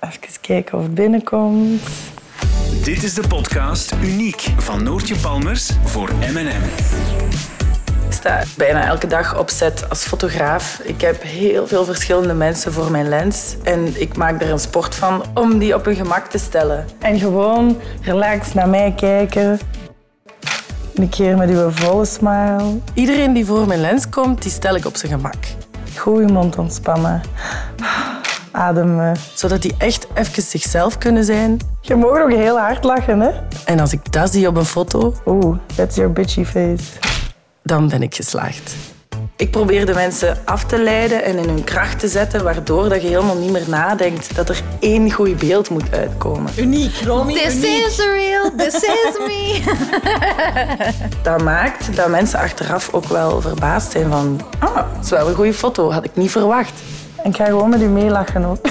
Even kijken of het binnenkomt. Dit is de podcast Uniek van Noortje Palmers voor M&M. Ik sta bijna elke dag op set als fotograaf. Ik heb heel veel verschillende mensen voor mijn lens. En ik maak er een sport van om die op hun gemak te stellen. En gewoon relaxed naar mij kijken. Een keer met uw volle smile. Iedereen die voor mijn lens komt, die stel ik op zijn gemak. Goed je mond ontspannen. Ademen. Zodat die echt even zichzelf kunnen zijn. Je mag ook heel hard lachen, hè? En als ik dat zie op een foto... Oeh, that's your bitchy face. Dan ben ik geslaagd. Ik probeer de mensen af te leiden en in hun kracht te zetten, waardoor dat je helemaal niet meer nadenkt dat er één goed beeld moet uitkomen. Uniek, Romy. This uniek. is real, this is me. Dat maakt dat mensen achteraf ook wel verbaasd zijn van... Ah, dat is wel een goede foto, had ik niet verwacht. En ik ga gewoon met u meelachen ook.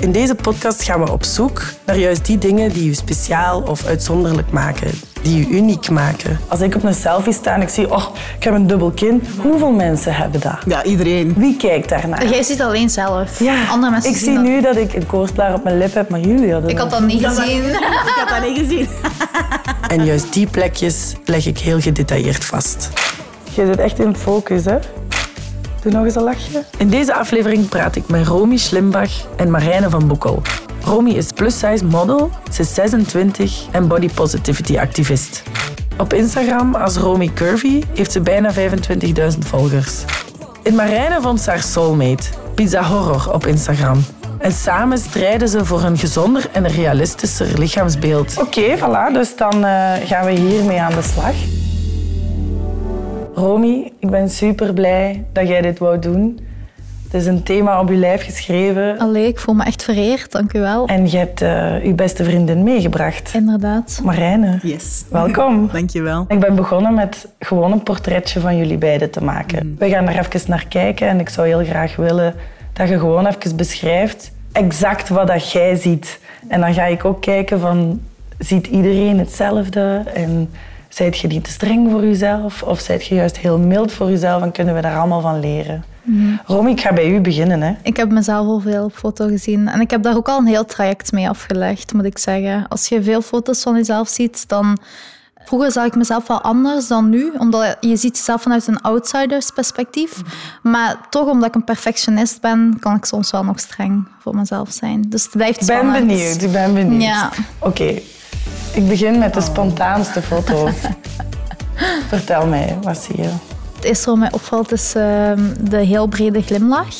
In deze podcast gaan we op zoek naar juist die dingen die u speciaal of uitzonderlijk maken. Die u uniek maken. Als ik op een selfie sta en ik zie, oh, ik heb een dubbel kin. Hoeveel mensen hebben dat? Ja, iedereen. Wie kijkt daarnaar? Jij ziet alleen zelf. Ja, Andere mensen ik zien zie dat. nu dat ik een koortsblaar op mijn lip heb, maar jullie hadden Ik had dat niet gezien. Ik had dat niet gezien. En juist die plekjes leg ik heel gedetailleerd vast. Je zit echt in focus, hè? Doe nog eens een lachje. In deze aflevering praat ik met Romy Schlimbach en Marijne van Boekel. Romy is plus-size model, ze is 26 en body positivity activist. Op Instagram als Romy Curvy heeft ze bijna 25.000 volgers. In Marijne vond ze haar soulmate, Pizza Horror op Instagram. En samen strijden ze voor een gezonder en realistischer lichaamsbeeld. Oké, voilà. Dus dan eh, gaan we hiermee aan de slag. Romy, ik ben super blij dat jij dit wou doen. Het is een thema op je lijf geschreven. Allee, ik voel me echt vereerd, dank u wel. En je hebt eh, je beste vriendin meegebracht. Inderdaad. Marijne, Yes. welkom. Dankjewel. Ik ben begonnen met gewoon een portretje van jullie beiden te maken. We gaan er even naar kijken en ik zou heel graag willen dat je gewoon even beschrijft exact wat dat jij ziet. En dan ga ik ook kijken van, ziet iedereen hetzelfde? En zijt je niet te streng voor jezelf? Of zijt je juist heel mild voor jezelf en kunnen we daar allemaal van leren? Romy, ik ga bij u beginnen. Hè. Ik heb mezelf al veel op foto gezien. En ik heb daar ook al een heel traject mee afgelegd, moet ik zeggen. Als je veel foto's van jezelf ziet, dan... Vroeger zag ik mezelf wel anders dan nu, omdat je ziet jezelf vanuit een outsidersperspectief. Maar toch, omdat ik een perfectionist ben, kan ik soms wel nog streng voor mezelf zijn. Dus het blijft Ik ben spannend. benieuwd, ik ben benieuwd. Ja. Oké, ik begin met de spontaanste foto. Vertel mij, wat zie je? Het eerste wat mij opvalt is ehm, de heel brede glimlach.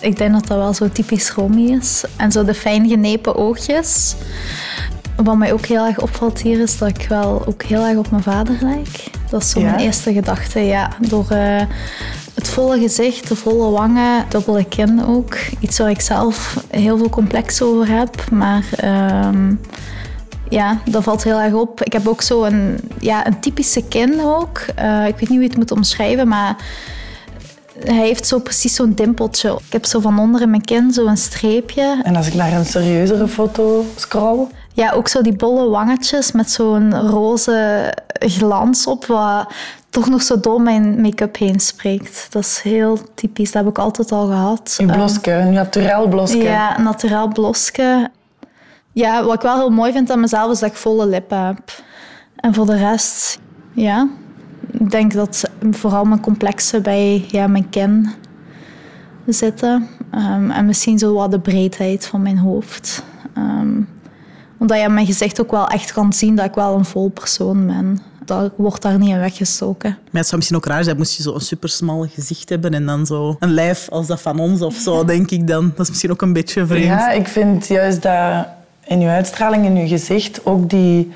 Ik denk dat dat wel zo typisch Romy is. En zo de fijn genepen oogjes. Wat mij ook heel erg opvalt hier is dat ik wel ook heel erg op mijn vader lijk. Dat is zo Ja? mijn eerste gedachte, ja. Door eh, het volle gezicht, de volle wangen, dubbele kin ook. Iets waar ik zelf heel veel complex over heb. Maar ehm, ja, dat valt heel erg op. Ik heb ook zo een, ja, een typische kin ook. Eh, ik weet niet hoe je het moet omschrijven, maar hij heeft zo precies zo'n dimpeltje. Ik heb zo van onder in mijn kin zo'n streepje. En als ik naar een serieuzere foto scroll, Ja, ook zo die bolle wangetjes met zo'n roze glans op, wat toch nog zo door mijn make-up heen spreekt. Dat is heel typisch, dat heb ik altijd al gehad. een Eh, bloske, een naturel bloske. ja, een naturaal bloske. Ja, wat ik wel heel mooi vind aan mezelf is dat ik volle lippen heb. En voor de rest, ja, ik denk dat vooral mijn complexen bij ja, mijn kin zitten. Ehm, en misschien zo wat de breedheid van mijn hoofd. Ehm, omdat je aan mijn gezicht ook wel echt kan zien dat ik wel een vol persoon ben. Dat wordt daar niet in weggestoken. Maar het zou misschien ook raar zijn, moest je zo een supersmal gezicht hebben en dan zo een lijf als dat van ons of zo, denk ik dan. Dat is misschien ook een beetje vreemd. Ja, ik vind juist dat in uw uitstraling, in uw gezicht, ook die,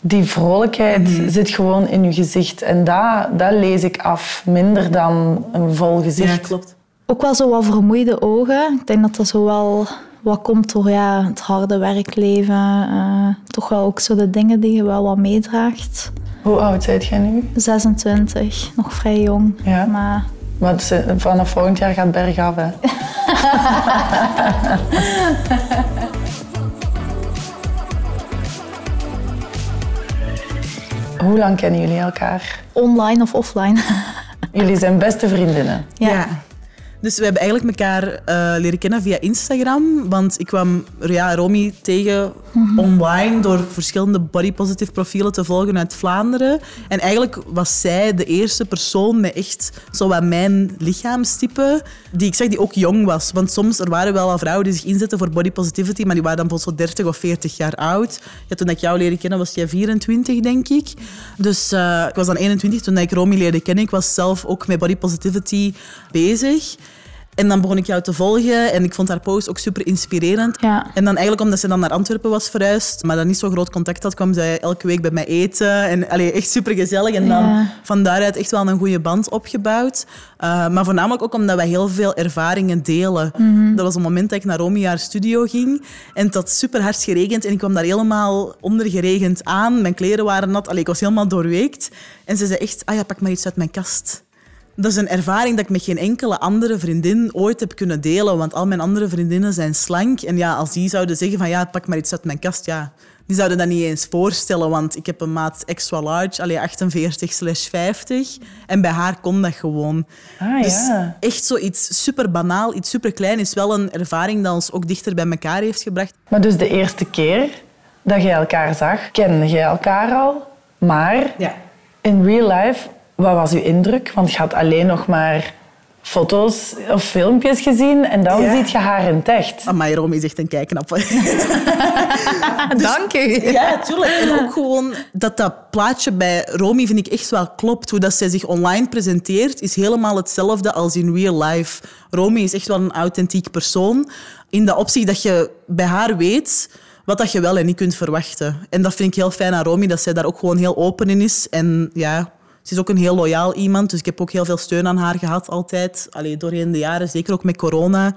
die vrolijkheid zit gewoon in uw gezicht. En dat, dat lees ik af, minder dan een vol gezicht. Ja, klopt. Ook wel zo wat vermoeide ogen. Ik denk dat dat zo wel wat komt door ja, het harde werkleven. eh, toch wel ook zo de dingen die je wel wat meedraagt. Hoe oud zijt jij nu? 26, nog vrij jong. Ja. Maar Want vanaf volgend jaar gaat het bergaf, hè? Hoe lang kennen jullie elkaar? online of offline. Jullie zijn beste vriendinnen. ja. Dus we hebben eigenlijk elkaar eh, leren kennen via Instagram. Want ik kwam ja, Romy tegen online door verschillende body positive profielen te volgen uit Vlaanderen. En eigenlijk was zij de eerste persoon met echt zo wat mijn lichaamstype, die ik zeg die ook jong was. Want soms er waren wel al vrouwen die zich inzetten voor body positivity, maar die waren dan bijvoorbeeld zo 30 of 40 jaar oud. Ja, toen ik jou leerde kennen was jij 24, denk ik. Dus eh, ik was dan 21 toen ik Romy leerde kennen. Ik was zelf ook met body positivity bezig. En dan begon ik jou te volgen en ik vond haar post ook super inspirerend. Ja. En dan eigenlijk omdat ze dan naar Antwerpen was verhuisd, maar dan niet zo groot contact had, kwam zij elke week bij mij eten. En allee, echt super gezellig. En dan Ja. van daaruit echt wel een goede band opgebouwd. Uh, maar voornamelijk ook omdat wij heel veel ervaringen delen. Dat was een moment dat ik naar Romy haar studio ging. En het had super hard geregend en ik kwam daar helemaal ondergeregend aan. Mijn kleren waren nat. Allee, ik was helemaal doorweekt. En ze zei echt, ah ja, pak maar iets uit mijn kast. Dat is een ervaring dat ik met geen enkele andere vriendin ooit heb kunnen delen. Want al mijn andere vriendinnen zijn slank. En ja, als die zouden zeggen van ja, pak maar iets uit mijn kast. Ja, die zouden dat niet eens voorstellen. Want ik heb een maat extra large, allee, 48 slash 50. En bij haar kon dat gewoon. Ah, dus ja. echt zoiets super banaal, iets super klein is wel een ervaring dat ons ook dichter bij elkaar heeft gebracht. Maar dus de eerste keer dat je elkaar zag, kende je elkaar al. Maar Ja. in real life, wat was uw indruk? Want je had alleen nog maar foto's of filmpjes gezien en dan Ja. ziet je haar in het echt. Amai, Romy is echt een kijknap. Dank u. Ja, tuurlijk. En ook gewoon dat dat plaatje bij Romy vind ik echt wel klopt. Hoe dat zij zich online presenteert is helemaal hetzelfde als in real life. Romy is echt wel een authentiek persoon. In de optie dat je bij haar weet wat dat je wel en niet kunt verwachten. En dat vind ik heel fijn aan Romy, dat zij daar ook gewoon heel open in is. En ja, ze is ook een heel loyaal iemand. Dus ik heb ook heel veel steun aan haar gehad altijd. Allee, doorheen de jaren, zeker ook met corona.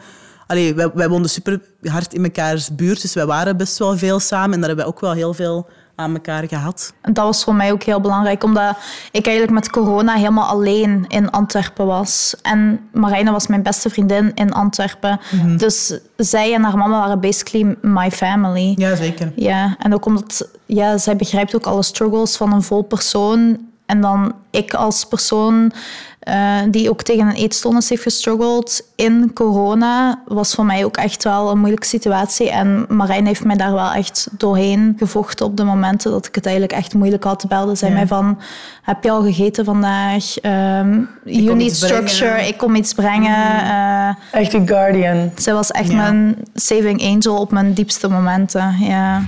Allee, wij, wij woonden super hard in mekaars buurt, dus wij waren best wel veel samen. En daar hebben we ook wel heel veel aan elkaar gehad. En dat was voor mij ook heel belangrijk, omdat ik eigenlijk met corona helemaal alleen in Antwerpen was. En Marijne was mijn beste vriendin in Antwerpen. Dus zij en haar mama waren basically my family. Ja, zeker. Ja, en ook omdat ja, zij begrijpt ook alle struggles van een vol persoon. En dan ik als persoon eh, die ook tegen een eetstoornis heeft gestruggeld in corona, was voor mij ook echt wel een moeilijke situatie. En Marijn heeft mij daar wel echt doorheen gevochten op de momenten dat ik het eigenlijk echt moeilijk had. Belde zij Ja. mij van, heb je al gegeten vandaag? Ehm you need iets brengen. structure, ik kom iets brengen. Eh, Echt uw guardian. zij was echt Ja. mijn saving angel op mijn diepste momenten. Ja.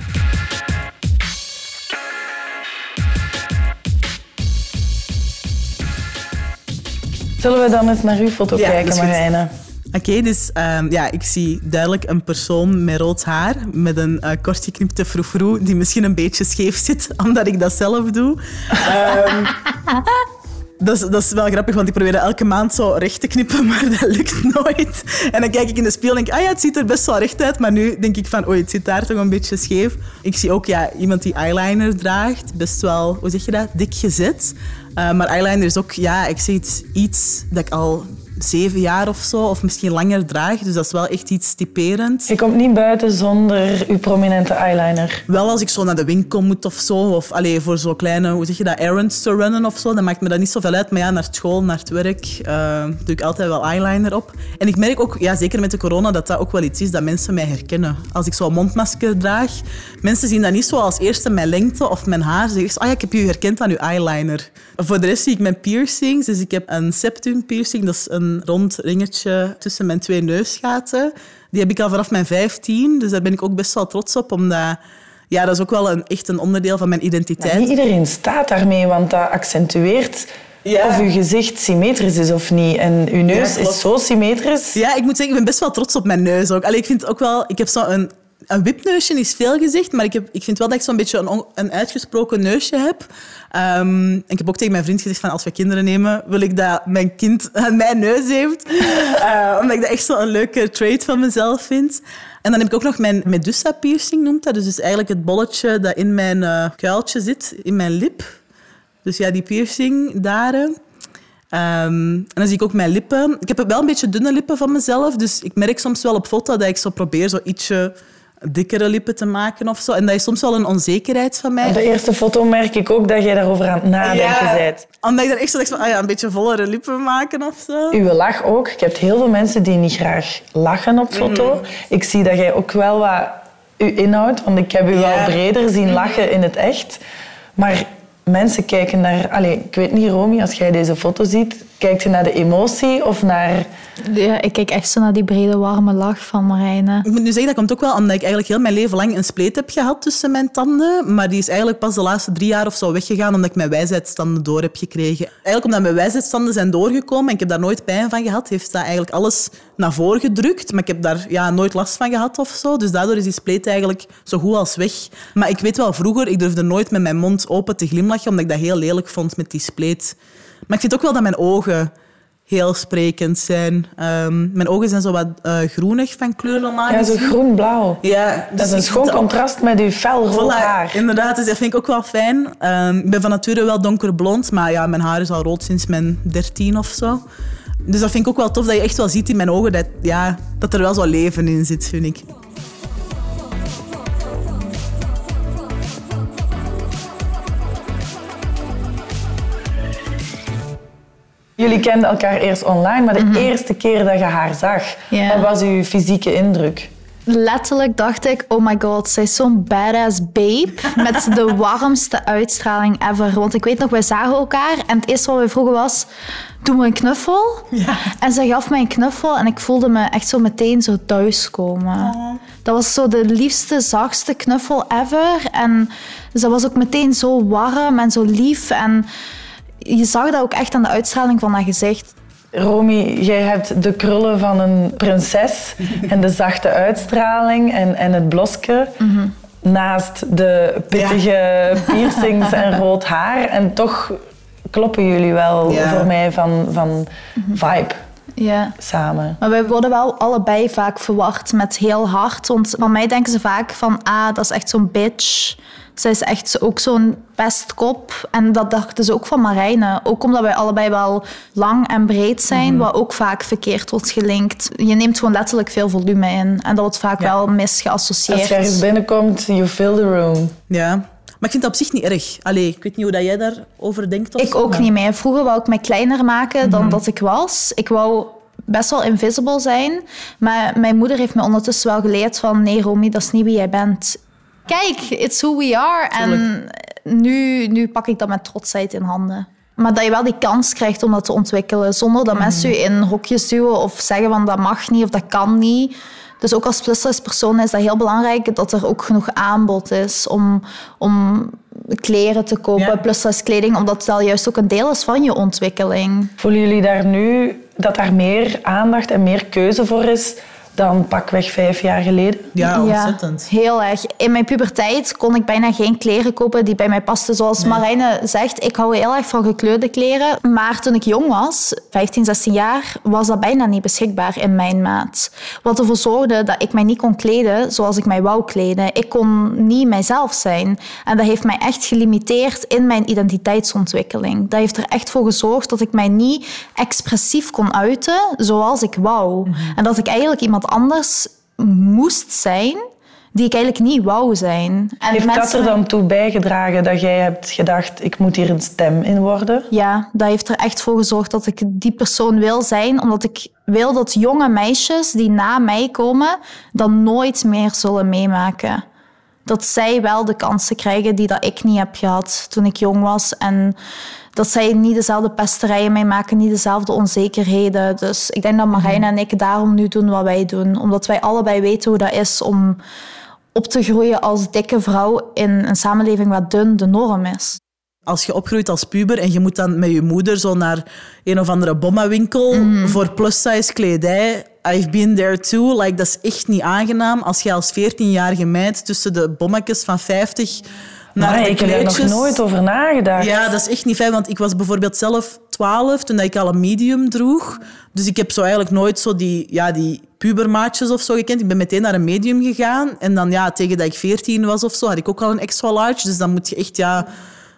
Zullen we dan eens naar uw foto Ja, kijken. Marijne? Oké, dus ehm, ja, ik zie duidelijk een persoon met rood haar, met een eh kort geknipte froufrou, die misschien een beetje scheef zit, omdat ik dat zelf doe. Ehm, dat, is, wel grappig, want ik probeer dat elke maand zo recht te knippen, maar dat lukt nooit. En dan kijk ik in de spiegel en denk ah ja, het ziet er best wel recht uit, maar nu denk ik van, oei, het zit daar toch een beetje scheef. Ik zie ook ja, iemand die eyeliner draagt, best wel, hoe zeg je dat, dik gezet. Eh, maar eyeliner is ook, ja, ik het, iets dat ik al zeven jaar of zo, of misschien langer draag. Dus dat is wel echt iets typerend. Je komt niet buiten zonder uw prominente eyeliner. Wel als ik zo naar de winkel moet of zo, of allee, voor zo kleine, hoe zeg je dat, errands te runnen of zo, dan maakt me dat niet zoveel uit. Maar ja, naar school, naar het werk, eh, doe ik altijd wel eyeliner op. En ik merk ook, ja, zeker met de corona, dat dat ook wel iets is dat mensen mij herkennen. Als ik zo'n mondmasker draag, mensen zien dat niet zo als eerste mijn lengte of mijn haar. Ze zeggen, ah ja, ik heb je herkend aan je eyeliner. Voor de rest zie ik mijn piercings. Dus ik heb een septum piercing, dat is een rond ringetje tussen mijn twee neusgaten. Die heb ik al vanaf mijn 15, dus daar ben ik ook best wel trots op, omdat... Ja, dat is ook wel een, echt een onderdeel van mijn identiteit. Maar niet iedereen staat daarmee, want dat accentueert Ja. of uw gezicht symmetrisch is of niet. En uw neus Ja, is zo symmetrisch. Ja, ik moet zeggen, ik ben best wel trots op mijn neus ook. Allee, ik vind ook wel... Ik heb zo een... Wipneusje is veel gezegd, maar ik, heb, ik vind wel dat ik zo'n beetje een, een uitgesproken neusje heb. En ik heb ook tegen mijn vriend gezegd van als we kinderen nemen, wil ik dat mijn kind mijn neus heeft. Eh, omdat ik dat echt zo'n leuke trait van mezelf vind. En dan heb ik ook nog mijn Medusa piercing, noemt dat. Dus, dus eigenlijk het bolletje dat in mijn eh, kuiltje zit, in mijn lip. Dus ja, die piercing daar. eh. Ehm, en dan zie ik ook mijn lippen. Ik heb wel een beetje dunne lippen van mezelf. Dus ik merk soms wel op foto dat ik zo probeer zo ietsje dikkere lippen te maken of zo. En dat is soms wel een onzekerheid van mij. Op de eerste foto merk ik ook dat jij daarover aan het nadenken Ja, bent. Omdat ik dan echt zo denk van, ah ja, een beetje vollere lippen maken of zo. Uw lach ook. Ik heb heel veel mensen die niet graag lachen op foto. Ik zie dat jij ook wel wat uw inhoud, want ik heb u Ja. wel breder zien lachen in het echt. Maar mensen kijken naar... Allee, ik weet niet, Romy, als jij deze foto ziet, kijk je naar de emotie of naar... Ja, ik kijk echt zo naar die brede, warme lach van Marijne. Ik moet nu zeggen, dat komt ook wel omdat ik eigenlijk heel mijn leven lang een spleet heb gehad tussen mijn tanden. Maar die is eigenlijk pas de laatste drie jaar of zo weggegaan omdat ik mijn wijsheidstanden door heb gekregen. Eigenlijk omdat mijn wijsheidstanden zijn doorgekomen en ik heb daar nooit pijn van gehad, heeft dat eigenlijk alles naar voren gedrukt. Maar ik heb daar ja, nooit last van gehad of zo. Dus daardoor is die spleet eigenlijk zo goed als weg. Maar ik weet wel, vroeger, ik durfde nooit met mijn mond open te glimlachen omdat ik dat heel lelijk vond met die spleet. Maar ik vind ook wel dat mijn ogen heel sprekend zijn. Ehm, mijn ogen zijn zo wat eh, groenig van kleur normaal Ja, zo groen-blauw. Ja, Dat is ik een schoon contrast met uw fel rood Voilà, haar. Inderdaad, dus dat vind ik ook wel fijn. Ehm, ik ben van nature wel donkerblond, maar ja, mijn haar is al rood sinds mijn dertien of zo. Dus dat vind ik ook wel tof, dat je echt wel ziet in mijn ogen dat, ja, dat er wel zo leven in zit, vind ik. Jullie kenden elkaar eerst online, maar de eerste keer dat je haar zag, Ja. wat was uw fysieke indruk? Letterlijk dacht ik, oh my god, zij is zo'n badass babe met de warmste uitstraling ever. Want ik weet nog, wij zagen elkaar en het eerste wat we vroegen was, doen we een knuffel? En zij gaf mij een knuffel en ik voelde me echt zo meteen zo thuiskomen. Dat was zo de liefste, zachtste knuffel ever. En ze was ook meteen zo warm en zo lief. En je zag dat ook echt aan de uitstraling van haar gezicht. Romy, jij hebt de krullen van een prinses en de zachte uitstraling en, en het blosje. Naast de pittige piercings en rood haar. En toch kloppen jullie wel Ja. voor mij van, van vibe Ja. samen. Maar wij worden wel allebei vaak verward met heel hard. Want van mij denken ze vaak van, ah, dat is echt zo'n bitch. Zij is echt zo- ook zo'n pestkop. En dat dachten ze ook van Marijne. Ook omdat wij allebei wel lang en breed zijn, wat ook vaak verkeerd wordt gelinkt. Je neemt gewoon letterlijk veel volume in. En dat wordt vaak Ja. wel Als misgeassocieerd. je ergens binnenkomt, you fill the room. Ja. Maar ik vind dat op zich niet erg. Allee, ik weet niet hoe dat jij daarover denkt. Of Ik zo, ook maar- niet meer. Vroeger wou ik mij kleiner maken dan dat ik was. Ik wou best wel invisible zijn. Maar mijn moeder heeft me ondertussen wel geleerd van... Nee, Romy, dat is niet wie jij bent. Kijk, it's who we are. En nu, nu pak ik dat met trotsheid in handen. Maar dat je wel die kans krijgt om dat te ontwikkelen. Zonder dat mensen je in hokjes duwen of zeggen van dat mag niet of dat kan niet. Dus ook als plus persoon is dat heel belangrijk dat er ook genoeg aanbod is om, om kleren te kopen, Ja. plus kleding, omdat dat juist ook een deel is van je ontwikkeling. Voelen jullie daar nu dat daar meer aandacht en meer keuze voor is dan pakweg vijf jaar geleden? Ja, ontzettend. heel erg. In mijn puberteit kon ik bijna geen kleren kopen die bij mij pasten. Zoals Marijne zegt, ik hou heel erg van gekleurde kleren. Maar toen ik jong was, 15, 16 jaar, was dat bijna niet beschikbaar in mijn maat. Wat ervoor zorgde dat ik mij niet kon kleden zoals ik mij wou kleden. Ik kon niet mijzelf zijn. En dat heeft mij echt gelimiteerd in mijn identiteitsontwikkeling. Dat heeft er echt voor gezorgd dat ik mij niet expressief kon uiten zoals ik wou. En dat ik eigenlijk iemand anders moest zijn die ik eigenlijk niet wou zijn. En Heeft dat er dan toe bijgedragen dat jij hebt gedacht, ik moet hier een stem in worden? Ja, dat heeft er echt voor gezorgd dat ik die persoon wil zijn. Omdat ik wil dat jonge meisjes die na mij komen, dat nooit meer zullen meemaken. Dat zij wel de kansen krijgen die dat ik niet heb gehad toen ik jong was. En dat zij niet dezelfde pesterijen meemaken, niet dezelfde onzekerheden. Dus ik denk dat Marijne en ik daarom nu doen wat wij doen. Omdat wij allebei weten hoe dat is om op te groeien als dikke vrouw in een samenleving waar dun de norm is. Als je opgroeit als puber en je moet dan met je moeder zo naar een of andere bommenwinkel voor plus-size kledij. I've been there too. Like, dat is echt niet aangenaam als je als 14-jarige meid tussen de bommetjes van 50 naar Maar de ik heb er nog nooit over nagedacht. Ja, dat is echt niet fijn, want ik was bijvoorbeeld zelf 12 toen ik al een medium droeg. Dus ik heb zo eigenlijk nooit zo die, ja, die pubermaatjes of zo gekend. Ik ben meteen naar een medium gegaan. En dan ja, tegen dat ik 14 was of zo, had ik ook al een extra large. Dus dan moet je echt ja,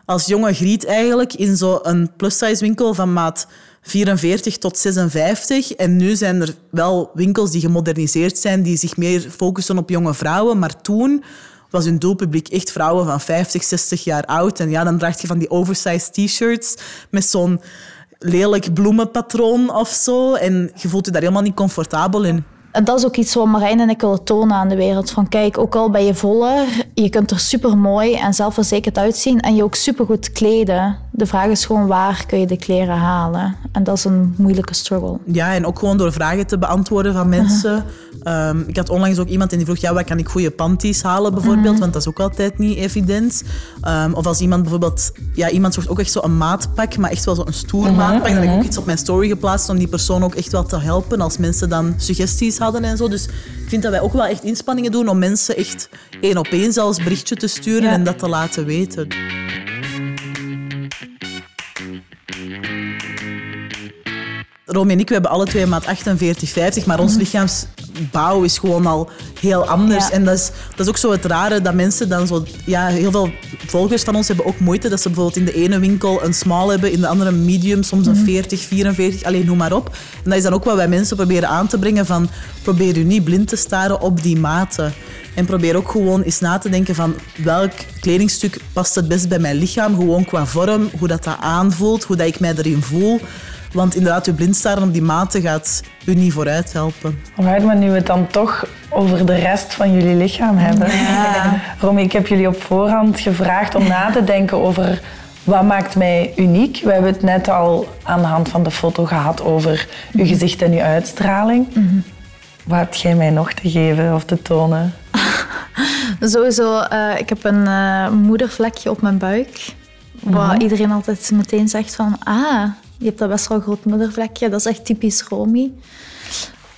als jonge griet eigenlijk in zo'n plus-size winkel van maat 44 tot 56. En nu zijn er wel winkels die gemoderniseerd zijn, die zich meer focussen op jonge vrouwen. Maar toen was hun doelpubliek echt vrouwen van 50, 60 jaar oud. En ja, dan draag je van die oversized t-shirts met zo'n lelijk bloemenpatroon of zo. En je voelt je daar helemaal niet comfortabel in. En dat is ook iets wat Marijn en ik willen tonen aan de wereld. Van kijk, ook al ben je voller, je kunt er super mooi en zelfverzekerd uitzien en je ook super goed kleden. De vraag is gewoon waar kun je de kleren halen? En dat is een moeilijke struggle. Ja, en ook gewoon door vragen te beantwoorden van mensen. Um, ik had onlangs ook iemand en die vroeg, ja, waar kan ik goede panties halen bijvoorbeeld? Want dat is ook altijd niet evident. Um, of als iemand bijvoorbeeld, ja, iemand zocht ook echt zo een maatpak, maar echt wel zo'n stoer maatpak. Dan heb ik ook iets op mijn story geplaatst om die persoon ook echt wel te helpen als mensen dan suggesties hadden en zo. Dus ik vind dat wij ook wel echt inspanningen doen om mensen echt één op één zelfs berichtje te sturen en dat te laten weten. Romy en ik we hebben alle twee maat 48, 50, maar ons mhm. lichaamsbouw is gewoon al heel anders. En dat is, dat is ook zo het rare dat mensen dan zo... Ja, heel veel volgers van ons hebben ook moeite dat ze bijvoorbeeld in de ene winkel een small hebben, in de andere een medium, soms een 40, mhm. 44, alleen noem maar op. En dat is dan ook wat wij mensen proberen aan te brengen van probeer u niet blind te staren op die maten. En probeer ook gewoon eens na te denken van welk kledingstuk past het best bij mijn lichaam, gewoon qua vorm, hoe dat, dat aanvoelt, hoe dat ik mij erin voel. Want inderdaad, je blind staren op die maten gaat u niet vooruit helpen. Alright, maar nu we het dan toch over de rest van jullie lichaam hebben. Ja. Romy, ik heb jullie op voorhand gevraagd om na te denken over wat maakt mij uniek. We hebben het net al aan de hand van de foto gehad over uw mhm. gezicht en uw uitstraling. Mm Wat heb jij mij nog te geven of te tonen? Sowieso, uh, ik heb een uh, moedervlekje op mijn buik. Waar mhm. iedereen altijd meteen zegt van... Ah, je hebt dat best wel een groot moedervlekje. Dat is echt typisch Romy.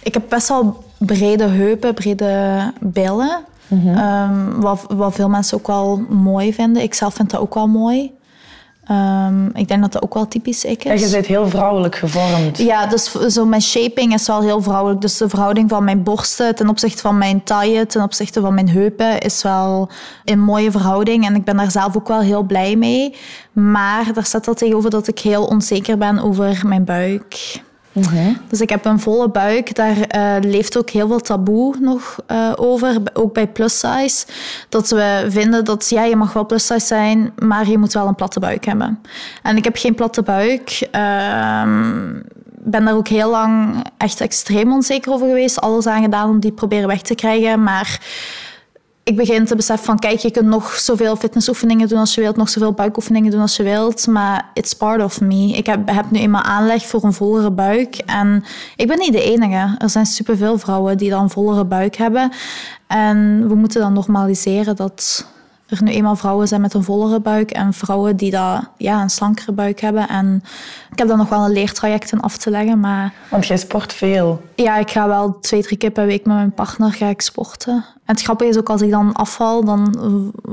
Ik heb best wel brede heupen, brede billen. Mhm. Ehm, wat, wat veel mensen ook wel mooi vinden. Ik zelf vind dat ook wel mooi. Um, ik denk dat dat ook wel typisch ik is. En je bent heel vrouwelijk gevormd. Ja, dus zo mijn shaping is wel heel vrouwelijk. Dus de verhouding van mijn borsten ten opzichte van mijn taille, ten opzichte van mijn heupen, is wel een mooie verhouding. En ik ben daar zelf ook wel heel blij mee. Maar daar staat wel tegenover dat ik heel onzeker ben over mijn buik. Dus ik heb een volle buik. Daar uh, leeft ook heel veel taboe nog uh, over, ook bij plus size. Dat we vinden dat ja, je mag wel plus size zijn, maar je moet wel een platte buik hebben. En ik heb geen platte buik. Uh, ben daar ook heel lang echt extreem onzeker over geweest. Alles aan gedaan om die proberen weg te krijgen, maar ik begin te beseffen van, kijk, je kunt nog zoveel fitnessoefeningen doen als je wilt, nog zoveel buikoefeningen doen als je wilt, maar it's part of me. Ik heb, heb nu eenmaal aanleg voor een vollere buik en ik ben niet de enige. Er zijn superveel vrouwen die dan een vollere buik hebben en we moeten dan normaliseren dat er nu eenmaal vrouwen zijn met een vollere buik en vrouwen die dat, ja, een slankere buik hebben. En ik heb daar nog wel een leertraject in af te leggen. Maar... Want jij sport veel. Ja, ik ga wel twee, drie keer per week met mijn partner ga ik sporten. En het grappige is ook als ik dan afval, dan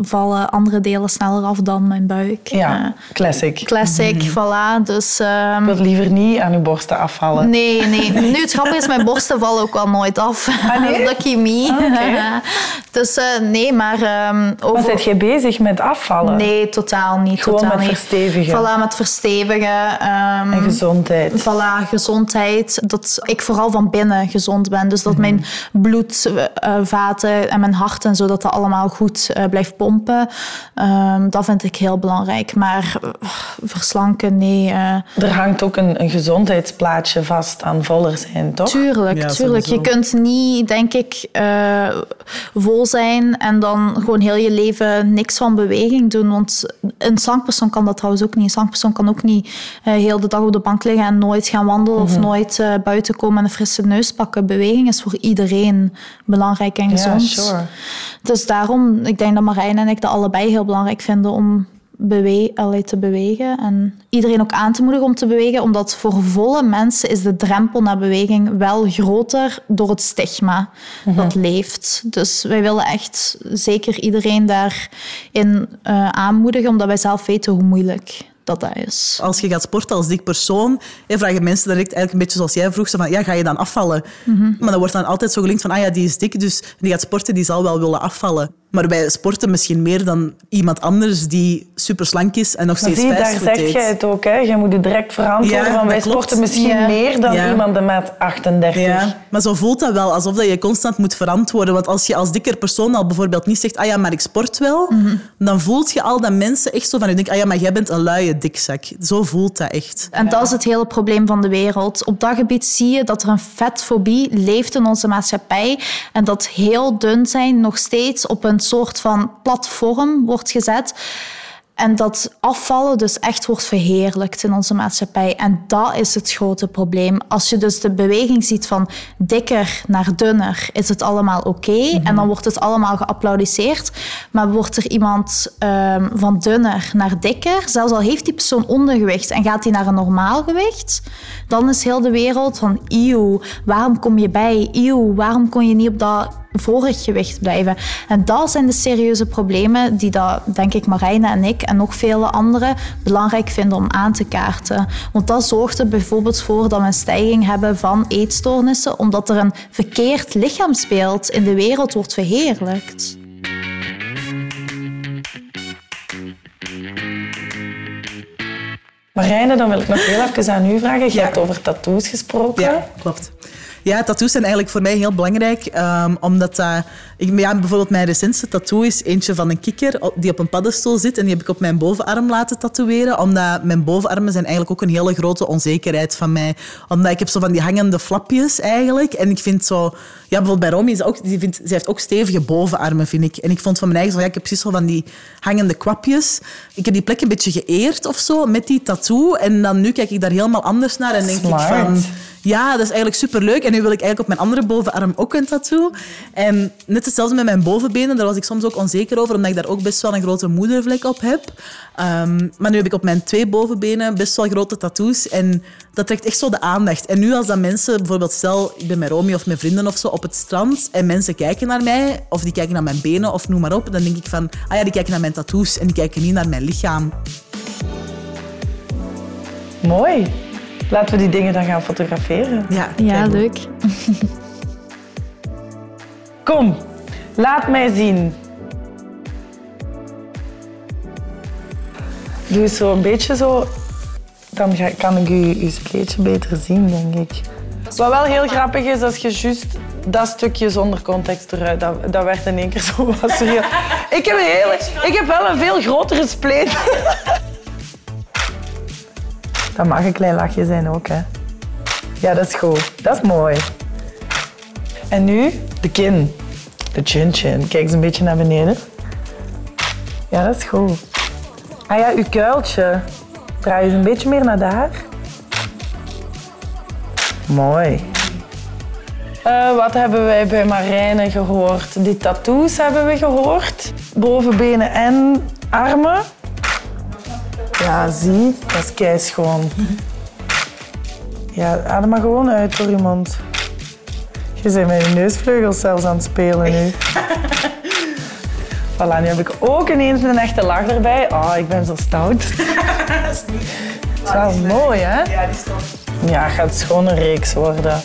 vallen andere delen sneller af dan mijn buik. Ja, classic. Classic, mm voilà. Dus, um... Ik wil liever niet aan uw borsten afvallen. Nee, nee. Nu, het grappige is, mijn borsten vallen ook wel nooit af. Ah, nee? Lucky me. Ah, dus uh, nee, maar... Um, over... Maar je bezig met afvallen? Nee, totaal niet. Gewoon totaal met niet. verstevigen? Voilà, met verstevigen. Um, en gezondheid? Voilà, gezondheid. Dat ik vooral van binnen gezond ben. Dus dat mm -hmm. mijn bloedvaten en mijn hart en zo, dat dat allemaal goed uh, blijft pompen. Um, dat vind ik heel belangrijk. Maar uh, verslanken, nee. Uh... Er hangt ook een, een, gezondheidsplaatje vast aan voller zijn, toch? Tuurlijk, ja, tuurlijk. Je kunt niet, denk ik, vol zijn en dan gewoon heel je leven niks van beweging doen. Want een zangpersoon kan dat trouwens ook niet. Een zangpersoon kan ook niet heel de dag op de bank liggen en nooit gaan wandelen of mhm. nooit buiten komen en een frisse neus pakken. Beweging is voor iedereen belangrijk en gezond. Sure. Dus daarom, ik denk dat Marijn en ik dat allebei heel belangrijk vinden om bewe te bewegen. En iedereen ook aan te moedigen om te bewegen. Omdat voor volle mensen is de drempel naar beweging wel groter door het stigma mhm. dat leeft. Dus wij willen echt zeker iedereen daarin uh, aanmoedigen, omdat wij zelf weten hoe moeilijk dat dat is. Als je gaat sporten als dik persoon, vragen mensen direct eigenlijk een beetje zoals jij vroeg, van, ja, ga je dan afvallen? Mhm. Maar dan wordt dan altijd zo gelinkt van, ah ja, die is dik, dus die gaat sporten, die zal wel willen afvallen. Maar wij sporten misschien meer dan iemand anders die super slank is en nog Maar steeds zie, daar zeg jij het ook. Hè? Je moet je direct verantwoorden. Ja, van, wij klopt. sporten misschien Ja. meer dan Ja. iemand de maat 38. Ja, maar zo voelt dat wel, alsof dat je constant moet verantwoorden. Want als je als dikker persoon al bijvoorbeeld niet zegt, ah ja, maar ik sport wel, Mhm. dan voelt je al dat mensen echt zo van je denken, ah ja, maar jij bent een luie dikzak. Zo voelt dat echt. En dat is het hele probleem van de wereld. Op dat gebied zie je dat er een vetfobie leeft in onze maatschappij. En dat heel dun zijn nog steeds op een soort van platform wordt gezet. En dat afvallen dus echt wordt verheerlijkt in onze maatschappij. En dat is het grote probleem. Als je dus de beweging ziet van dikker naar dunner, is het allemaal oké. En dan wordt het allemaal geapplaudisseerd. Maar wordt er iemand ehm, van dunner naar dikker, zelfs al heeft die persoon ondergewicht en gaat die naar een normaal gewicht, dan is heel de wereld van eeuw, waarom kom je bij? Eeuw, waarom kon je niet op dat vorig gewicht blijven. En dat zijn de serieuze problemen die dat, denk ik Marijne en ik en nog vele anderen belangrijk vinden om aan te kaarten. Want dat zorgt er bijvoorbeeld voor dat we een stijging hebben van eetstoornissen, omdat er een verkeerd lichaamsbeeld in de wereld wordt verheerlijkt. Marijne, dan wil ik nog heel even aan u vragen. Je Ja. hebt over tattoos gesproken. Ja, klopt. Ja, tattoos zijn eigenlijk voor mij heel belangrijk, ehm, omdat dat... Ik, ja, bijvoorbeeld mijn recentste tattoo is eentje van een kikker die op een paddenstoel zit en die heb ik op mijn bovenarm laten tatoeëren, omdat mijn bovenarmen zijn eigenlijk ook een hele grote onzekerheid van mij. Omdat ik heb zo van die hangende flapjes eigenlijk en ik vind zo... Ja, bijvoorbeeld bij Romy, is ook, die vindt, zij heeft ook stevige bovenarmen, vind ik. En ik vond van mijn eigen zo, ja, ik heb precies zo van die hangende kwapjes. Ik heb die plek een beetje geëerd of zo met die tattoo en dan nu kijk ik daar helemaal anders naar en denk ik van... Ja, dat is eigenlijk superleuk. En nu wil ik eigenlijk op mijn andere bovenarm ook een tattoo. En net hetzelfde met mijn bovenbenen. Daar was ik soms ook onzeker over, omdat ik daar ook best wel een grote moedervlek op heb. Ehm, maar nu heb ik op mijn twee bovenbenen best wel grote tattoos. En dat trekt echt zo de aandacht. En nu als dat mensen, bijvoorbeeld stel, ik ben met Romy of met vrienden of zo op het strand en mensen kijken naar mij, of die kijken naar mijn benen of noem maar op, dan denk ik van, ah ja, die kijken naar mijn tattoos en die kijken niet naar mijn lichaam. Mooi. Laten we die dingen dan gaan fotograferen. Ja, Ja, leuk. Kom, laat mij zien. Doe eens zo een beetje zo. Dan kan ik u uw spleetje beter zien, denk ik. Wat wel heel grappig is, als je juist dat stukje zonder context eruit, dat, dat werd in één keer zo wat serieus. Ik heb, een hele, ik heb wel een veel grotere spleet. Dat mag een klein lachje zijn ook, hè. Ja, dat is goed. Dat is mooi. En nu de kin. De chin-chin. Kijk eens een beetje naar beneden. Ja, dat is goed. Ah ja, uw kuiltje. Draai eens een beetje meer naar daar. Mooi. Eh, wat hebben wij bij Marijne gehoord? Die tattoos hebben we gehoord. Bovenbenen en armen. Ja, zie. Dat is keischoon. Ja, adem maar gewoon uit door je mond. Je bent met je neusvleugels zelfs aan het spelen nu. Voilà, nu heb ik ook ineens een echte lach erbij. Oh, ik ben zo stout. Dat is wel mooi, hè? Ja, die stond. Ja, het gaat schoon een reeks worden.